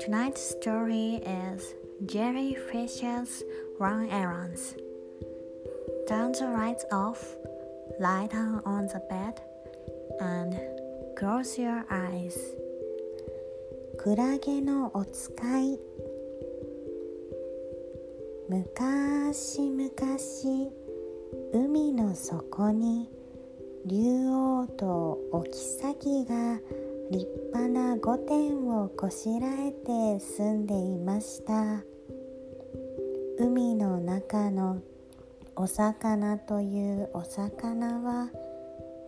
Tonight's story is Jellyfish's Run Errands. Turn the lights off, lie down on the bed, and close your eyes. クラゲのお使い昔々海の底に 竜王とお妃が立派な御殿をこしらえて住んでいました。海の中のお魚というお魚は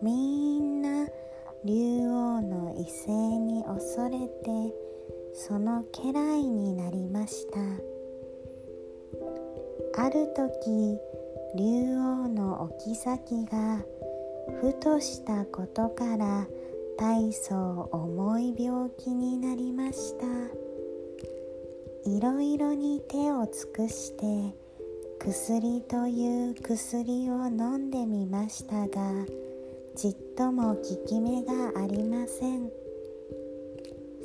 みんな竜王の威勢に恐れてその家来になりました。ある時竜王のお妃がふとしたことから大層重い病気になりました。いろいろに手を尽くして薬という薬を飲んでみましたがちっとも効き目がありません。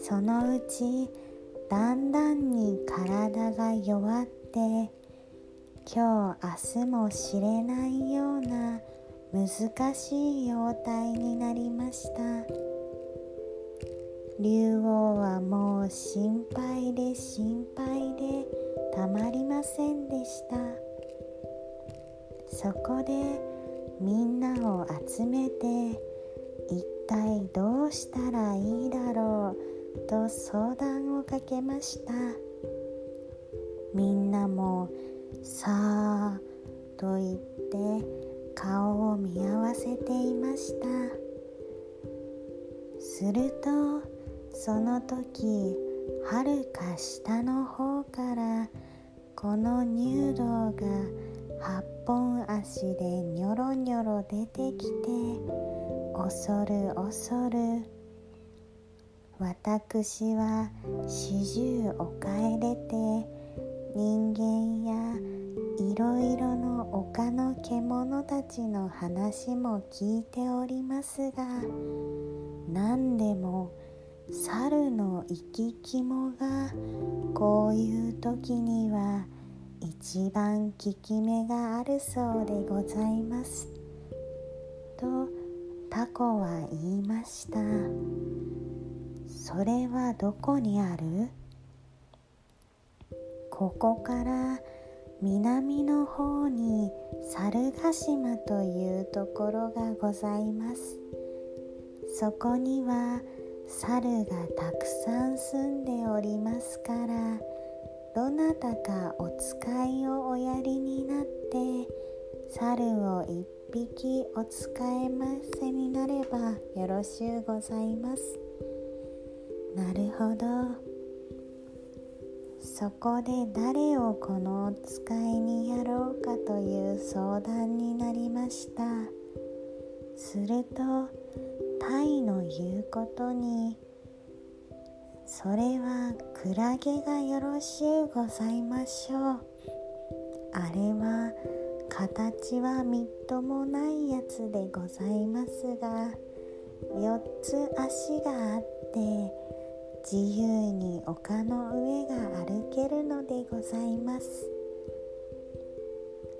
そのうちだんだんに体が弱って今日明日も知れないような難しい容態になりました。竜王はもう心配で心配でたまりませんでした。そこでみんなを集めて一体どうしたらいいだろうと相談をかけました。みんなも「さあ」と言って顔を見合わせていました。するとその時はるか下の方からこの入道が八本足でニョロニョロ出てきて恐る恐る私は四十を変えれて人間やいろいろの丘の獣たちの話も聞いておりますが何でも猿の生き肝がこういう時には一番効き目があるそうでございます。とタコは言いました。それはどこにある？ここから南の方に猿ヶ島というところがございます。そこには猿がたくさん住んでおりますからどなたかお使いをおやりになって猿を一匹お使えませになればよろしゅうございます。なるほど。そこで誰をこのお使いにやろうかという相談になりました。するとタイの言うことにそれはクラゲがよろしゅうございましょう。あれは形はみっともないやつでございますが4つ足があって自由に丘の上が歩けるのでございます。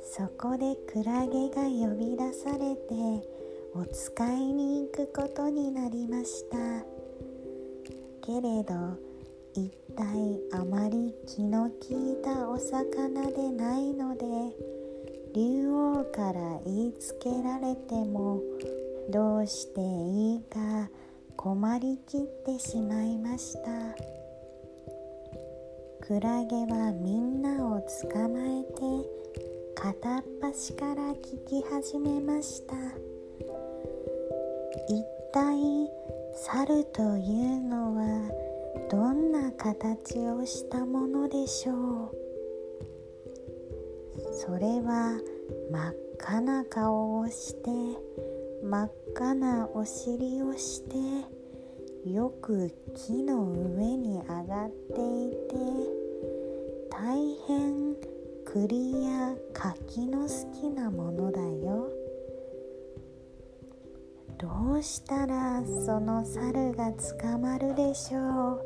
そこでクラゲが呼び出されてお使いに行くことになりました。けれど一体あまり気の利いたお魚でないので竜王から言いつけられてもどうしていいか困りきってしまいました。クラゲはみんなを捕まえて片っ端から聞き始めました。一体猿というのはどんな形をしたものでしょう？それは真っ赤な顔をして真っ赤なお尻をしてよく木の上に上がっていて大変栗や柿の好きなものだよ。どうしたらその猿が捕まるでしょう。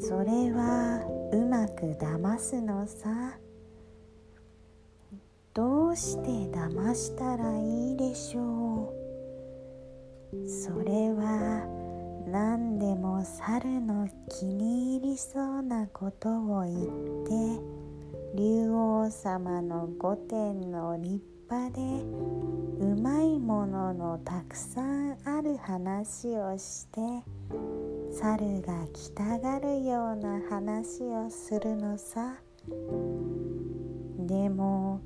それはうまく騙すのさ。どうして騙したらいいでしょう。それは何でも猿の気に入りそうなことを言って竜王様の御殿の立派でうまいもののたくさんある話をして猿が来たがるような話をするのさ。でも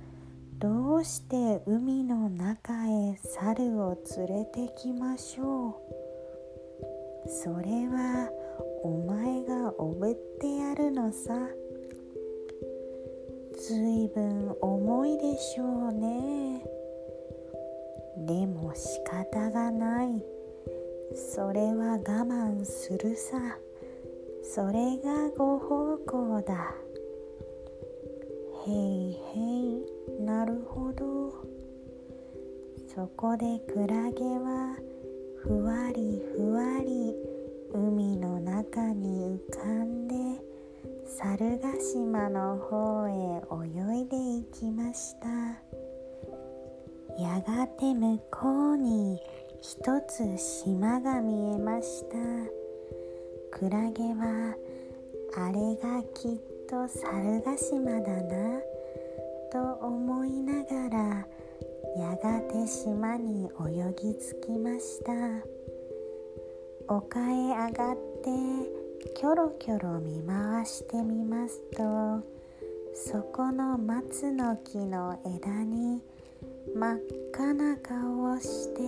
どうして海の中へ猿を連れてきましょう？それはお前がおぶってやるのさ。ずいぶん重いでしょうね。でも仕方がない。それは我慢するさ。それがご奉公だ。へいへい。なるほど。そこでクラゲはふわりふわり海の中に浮かんで猿ヶ島の方へ泳いでいきました。やがて向こうに一つ島が見えました。クラゲはあれがきっと猿ヶ島だな。と思いながらやがて島に泳ぎ着きました。丘へ上がってキョロキョロ見回してみますとそこの松の木の枝に真っ赤な顔をして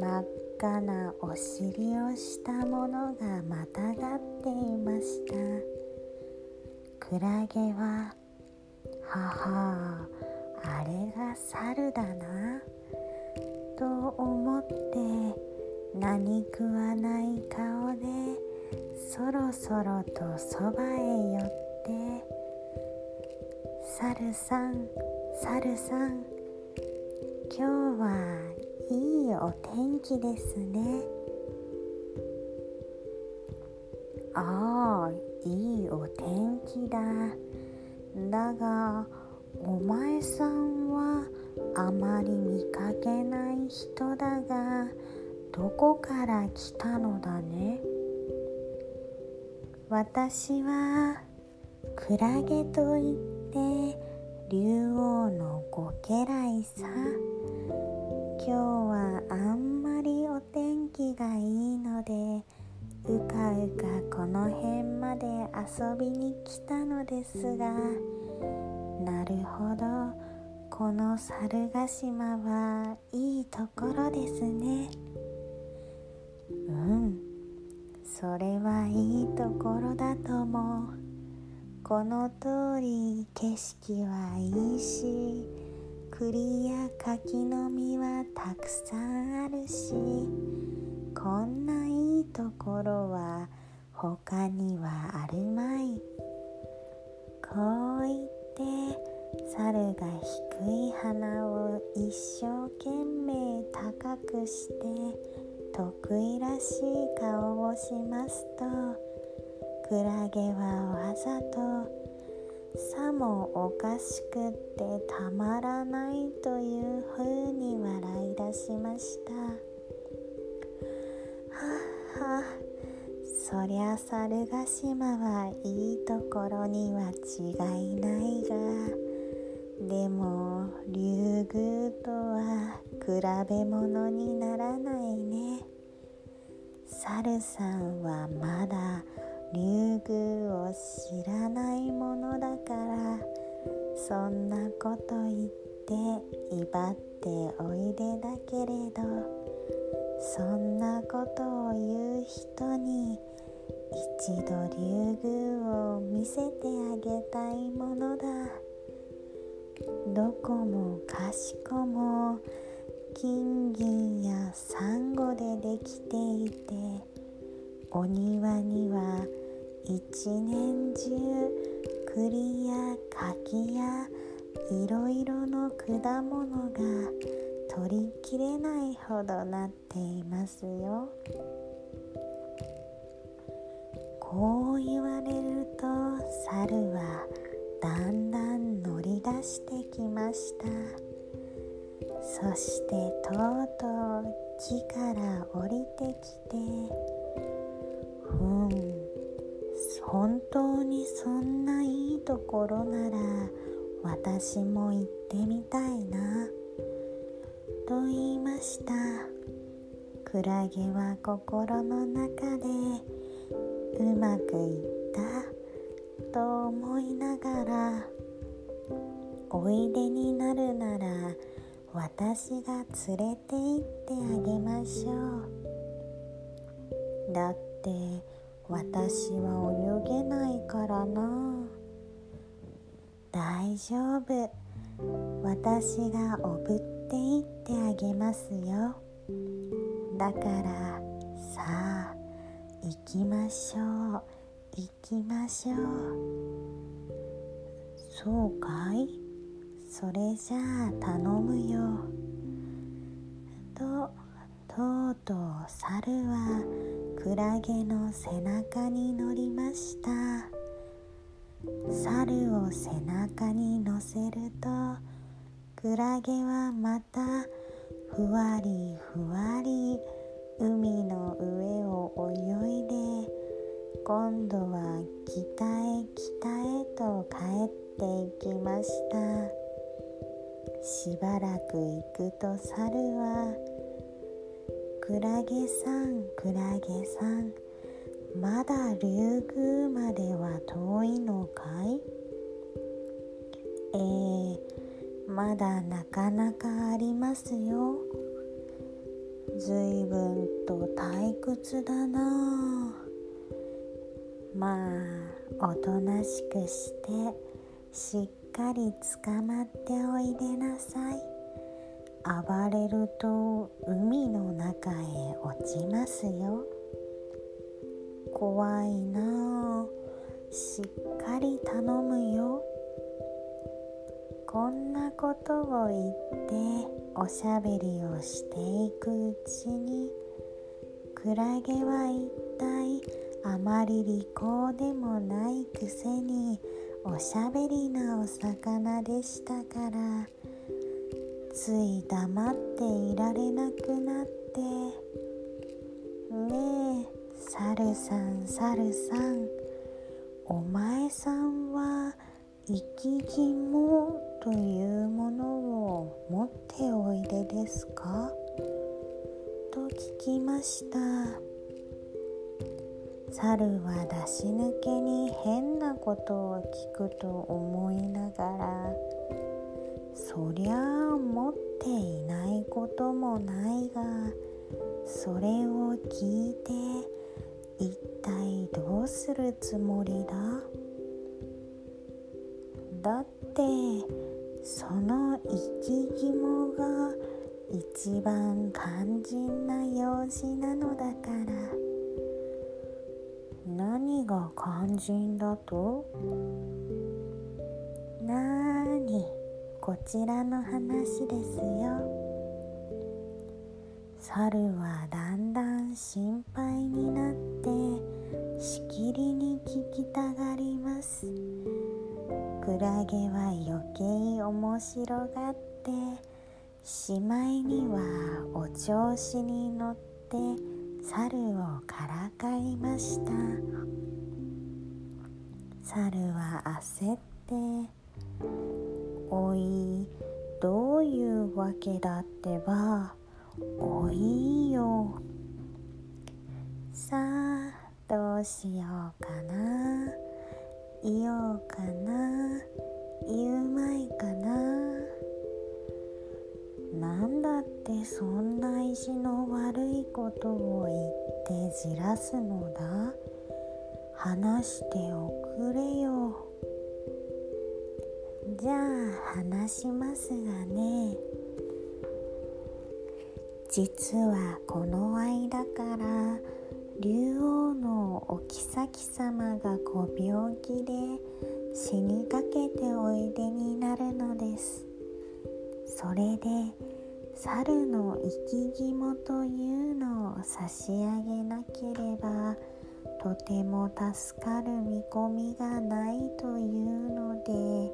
真っ赤なお尻をしたものがまたがっていました。クラゲは「ははあれが猿だな」と思って何食わない顔でそろそろとそばへ寄って「猿さん猿さん今日はいいお天気ですね」ああいいお天気だ。だがお前さんはあまり見かけない人だがどこから来たのだね？私はクラゲといって竜王のご家来さ。今日はあんまりお天気がいいのでうかうかこの辺まで遊びに来たのですがなるほど。この猿ヶ島はいいところですね。うん。それはいいところだと思う。この通り景色はいいし栗や柿の実はたくさんあるしこんなところは他にはあるまい。こう言って猿が低い鼻を一生懸命高くして得意らしい顔をしますとクラゲはわざとさもおかしくってたまらないというふうに笑い出しました。そりゃ猿ヶ島はいいところには違いないがでも竜宮とは比べ物にならないね。猿さんはまだ竜宮を知らないものだからそんなこと言って威張っておいでだけれどそんなことを言う人に一度竜宮を見せてあげたいものだ。どこもかしこも金銀やサンゴでできていてお庭には一年中栗や柿やいろいろの果物が取りきれないほどなっていますよ。こう言われると猿はだんだん乗り出してきました。そしてとうとう木から降りてきてふん本当にそんないいところなら私も行ってみたいなと言いました。クラゲは心の中でうまくいったと思いながらおいでになるなら私が連れて行ってあげましょう。だって私は泳げないからな。大丈夫。私がおぶっていってあげますよ。だからさあ行きましょう。行きましょう。そうかい？それじゃあ頼むよ。ととうとう猿はクラゲの背中に乗りました。猿を背中に乗せるとクラゲはまたふわりふわり海の今度は北へ北へと帰っていきましたしばらく行くと猿は「クラゲさんクラゲさんまだ竜宮までは遠いのかい?」えー、まだなかなかありますよ。ずいぶんと退屈だなあまあおとなしくしてしっかり捕まっておいでなさい。暴れると海の中へ落ちますよ。怖いなあ。しっかり頼むよ。こんなことを言っておしゃべりをしていくうちにクラゲは一体あまり利口でもないくせにおしゃべりなお魚でしたからつい黙っていられなくなって「ねえサルさんサルさんお前さんは生き肝というものを持っておいでですか？と聞きました。猿は出し抜けに変なことを聞くと思いながらそりゃあ持っていないこともないがそれを聞いて一体どうするつもりだ？だってその生き肝が一番肝心な用事なのだから。が肝心だと？なーにこちらの話ですよ。猿はだんだん心配になってしきりに聞きたがります。クラゲは余計面白がってしまいにはお調子に乗って猿をからかいました。猿は焦って「おいどういうわけだってばおいよ」さあどうしようかな。いようかな。言うまいかな。なんだってそんな意地の悪いことを言ってじらすのだ？話しておくれよ。じゃあ話しますがね。実はこの間から竜王のお妃様がご病気で死にかけておいでになるのです。それで猿の生き肝というのを差し上げなければとても助かる見込みがないというので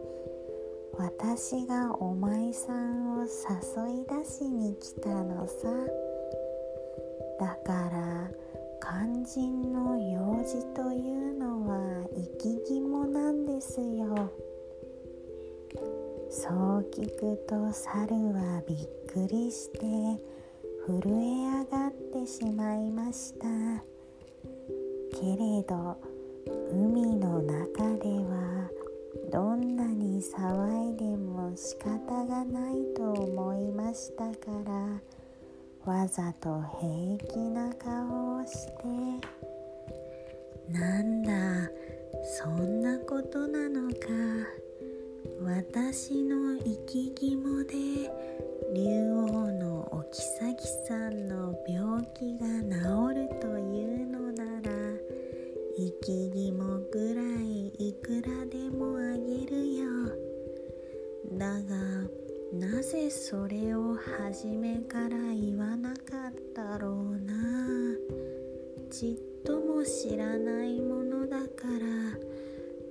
私がお前さんを誘い出しに来たのさ。だから肝心の用事というのは生き肝なんですよ。そう聞くと猿はびっくりして震え上がってしまいました。けれど海の中ではどんなに騒いでも仕方がないと思いましたからわざと平気な顔をしてなんだそんなことなのか。私の生き肝で竜王のお妃さんの病気が治るというのなら生き肝ぐらいいくらでもあげるよ。だがなぜそれを初めから言わなかったろうな。ちっとも知らないものだから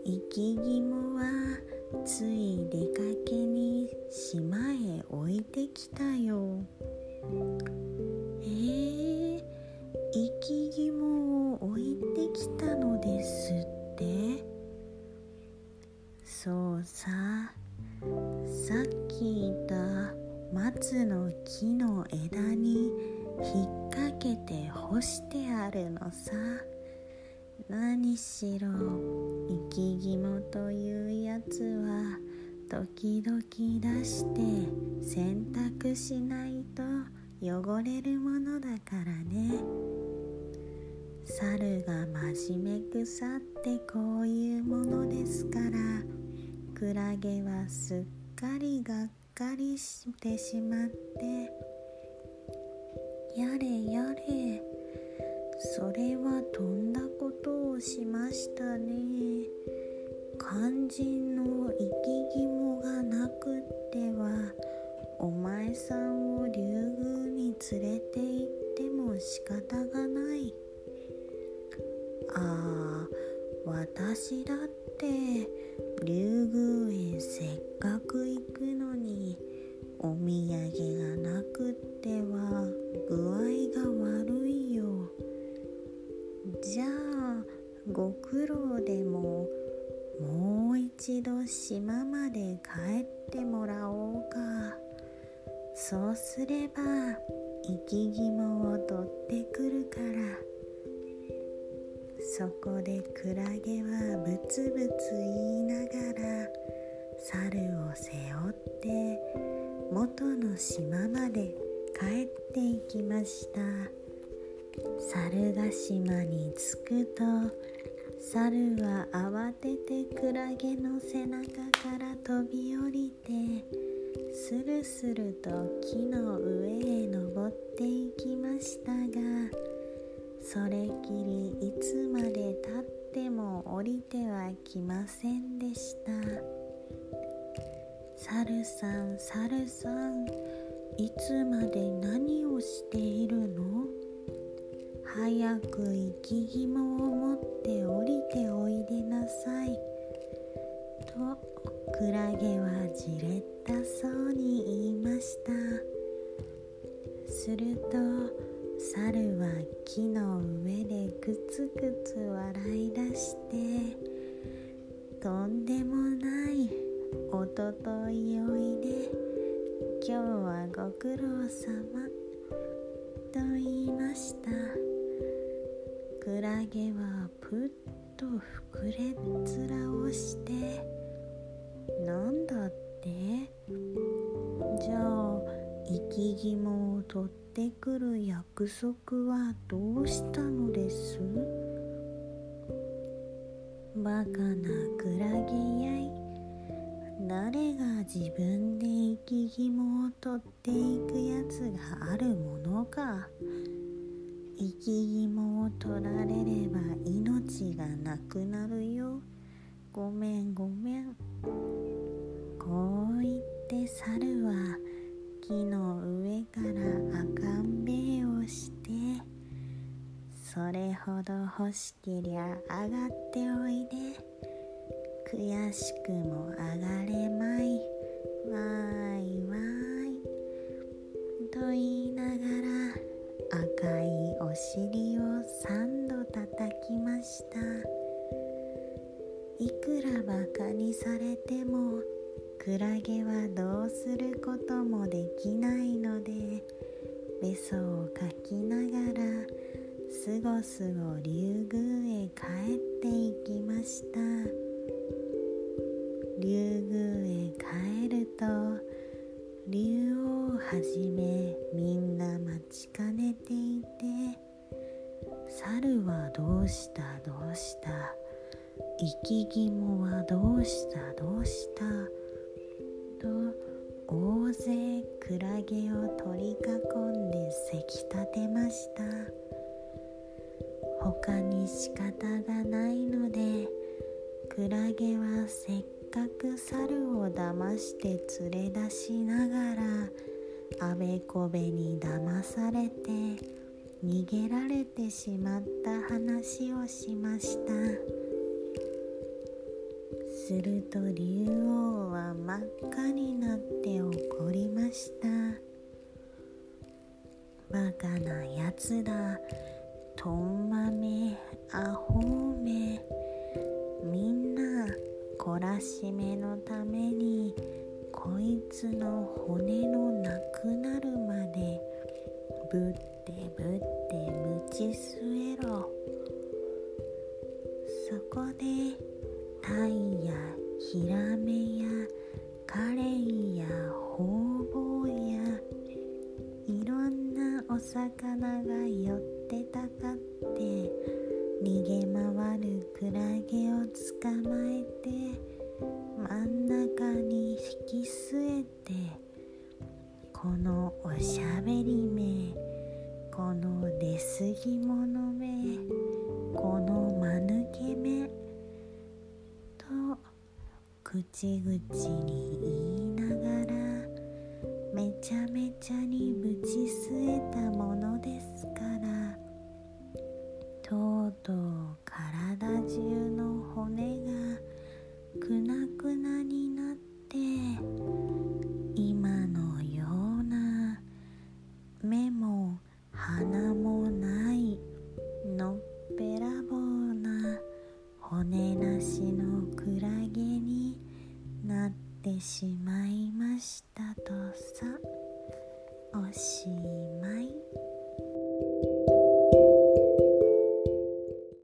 生き肝はつい出かけに島へ置いてきたよ。えー、生き肝を置いてきたのですって。そうさ。さっき言った松の木の枝に引っ掛けて干してあるのさ。何しろ生き肝というやつは時々出して洗濯しないと汚れるものだからね。猿が真面目腐ってこういうものですからクラゲはすっかりがっかりしてしまってやれやれそれはとんだことをしましたね？肝心の生き肝がなくってはお前さんを竜宮に連れて行っても仕方がない。ああ私だって竜宮へせっかく行くのにお土産がなくっては具合が悪い。じゃあご苦労でももう一度島まで帰ってもらおうか。そうすれば生き肝を取ってくるから。そこでクラゲはブツブツ言いながら猿を背負って元の島まで帰っていきました。猿ヶ島に着くと猿は慌ててクラゲの背中から飛び降りてスルスルと木の上へ登っていきましたがそれきりいつまでたっても降りてはきませんでした。サルさんサルさんいつまで何をく生き生き肝を取ってくる約束はどうしたのです？バカなクラゲやい。誰が自分で生き肝を取っていくやつがあるものか。生き肝を取られれば命がなくなるよ。ごめんごめん。こう言って猿は木の上から赤んべえをしてそれほど欲しけりゃ上がっておいで。悔しくも上がれまい。わーい。クラゲを取り囲んでせき立てました他に仕方がないのでクラゲはせっかく猿を騙して連れ出しながらあべこべに騙されて逃げられてしまった話をしました。すると竜王は真っ赤になって怒りました。バカなやつだとんまめアホめみんな懲らしめのためにこいつの骨のなくなるまでぶってぶってぶち据えろ。そこでタイやヒラメやカレイやホウボウやいろんなお魚が寄ってたかって逃げ回るクラゲを捕まえ口々に言いながらめちゃめちゃにぶち据えたものですからとうとう体中の骨がくなくなになって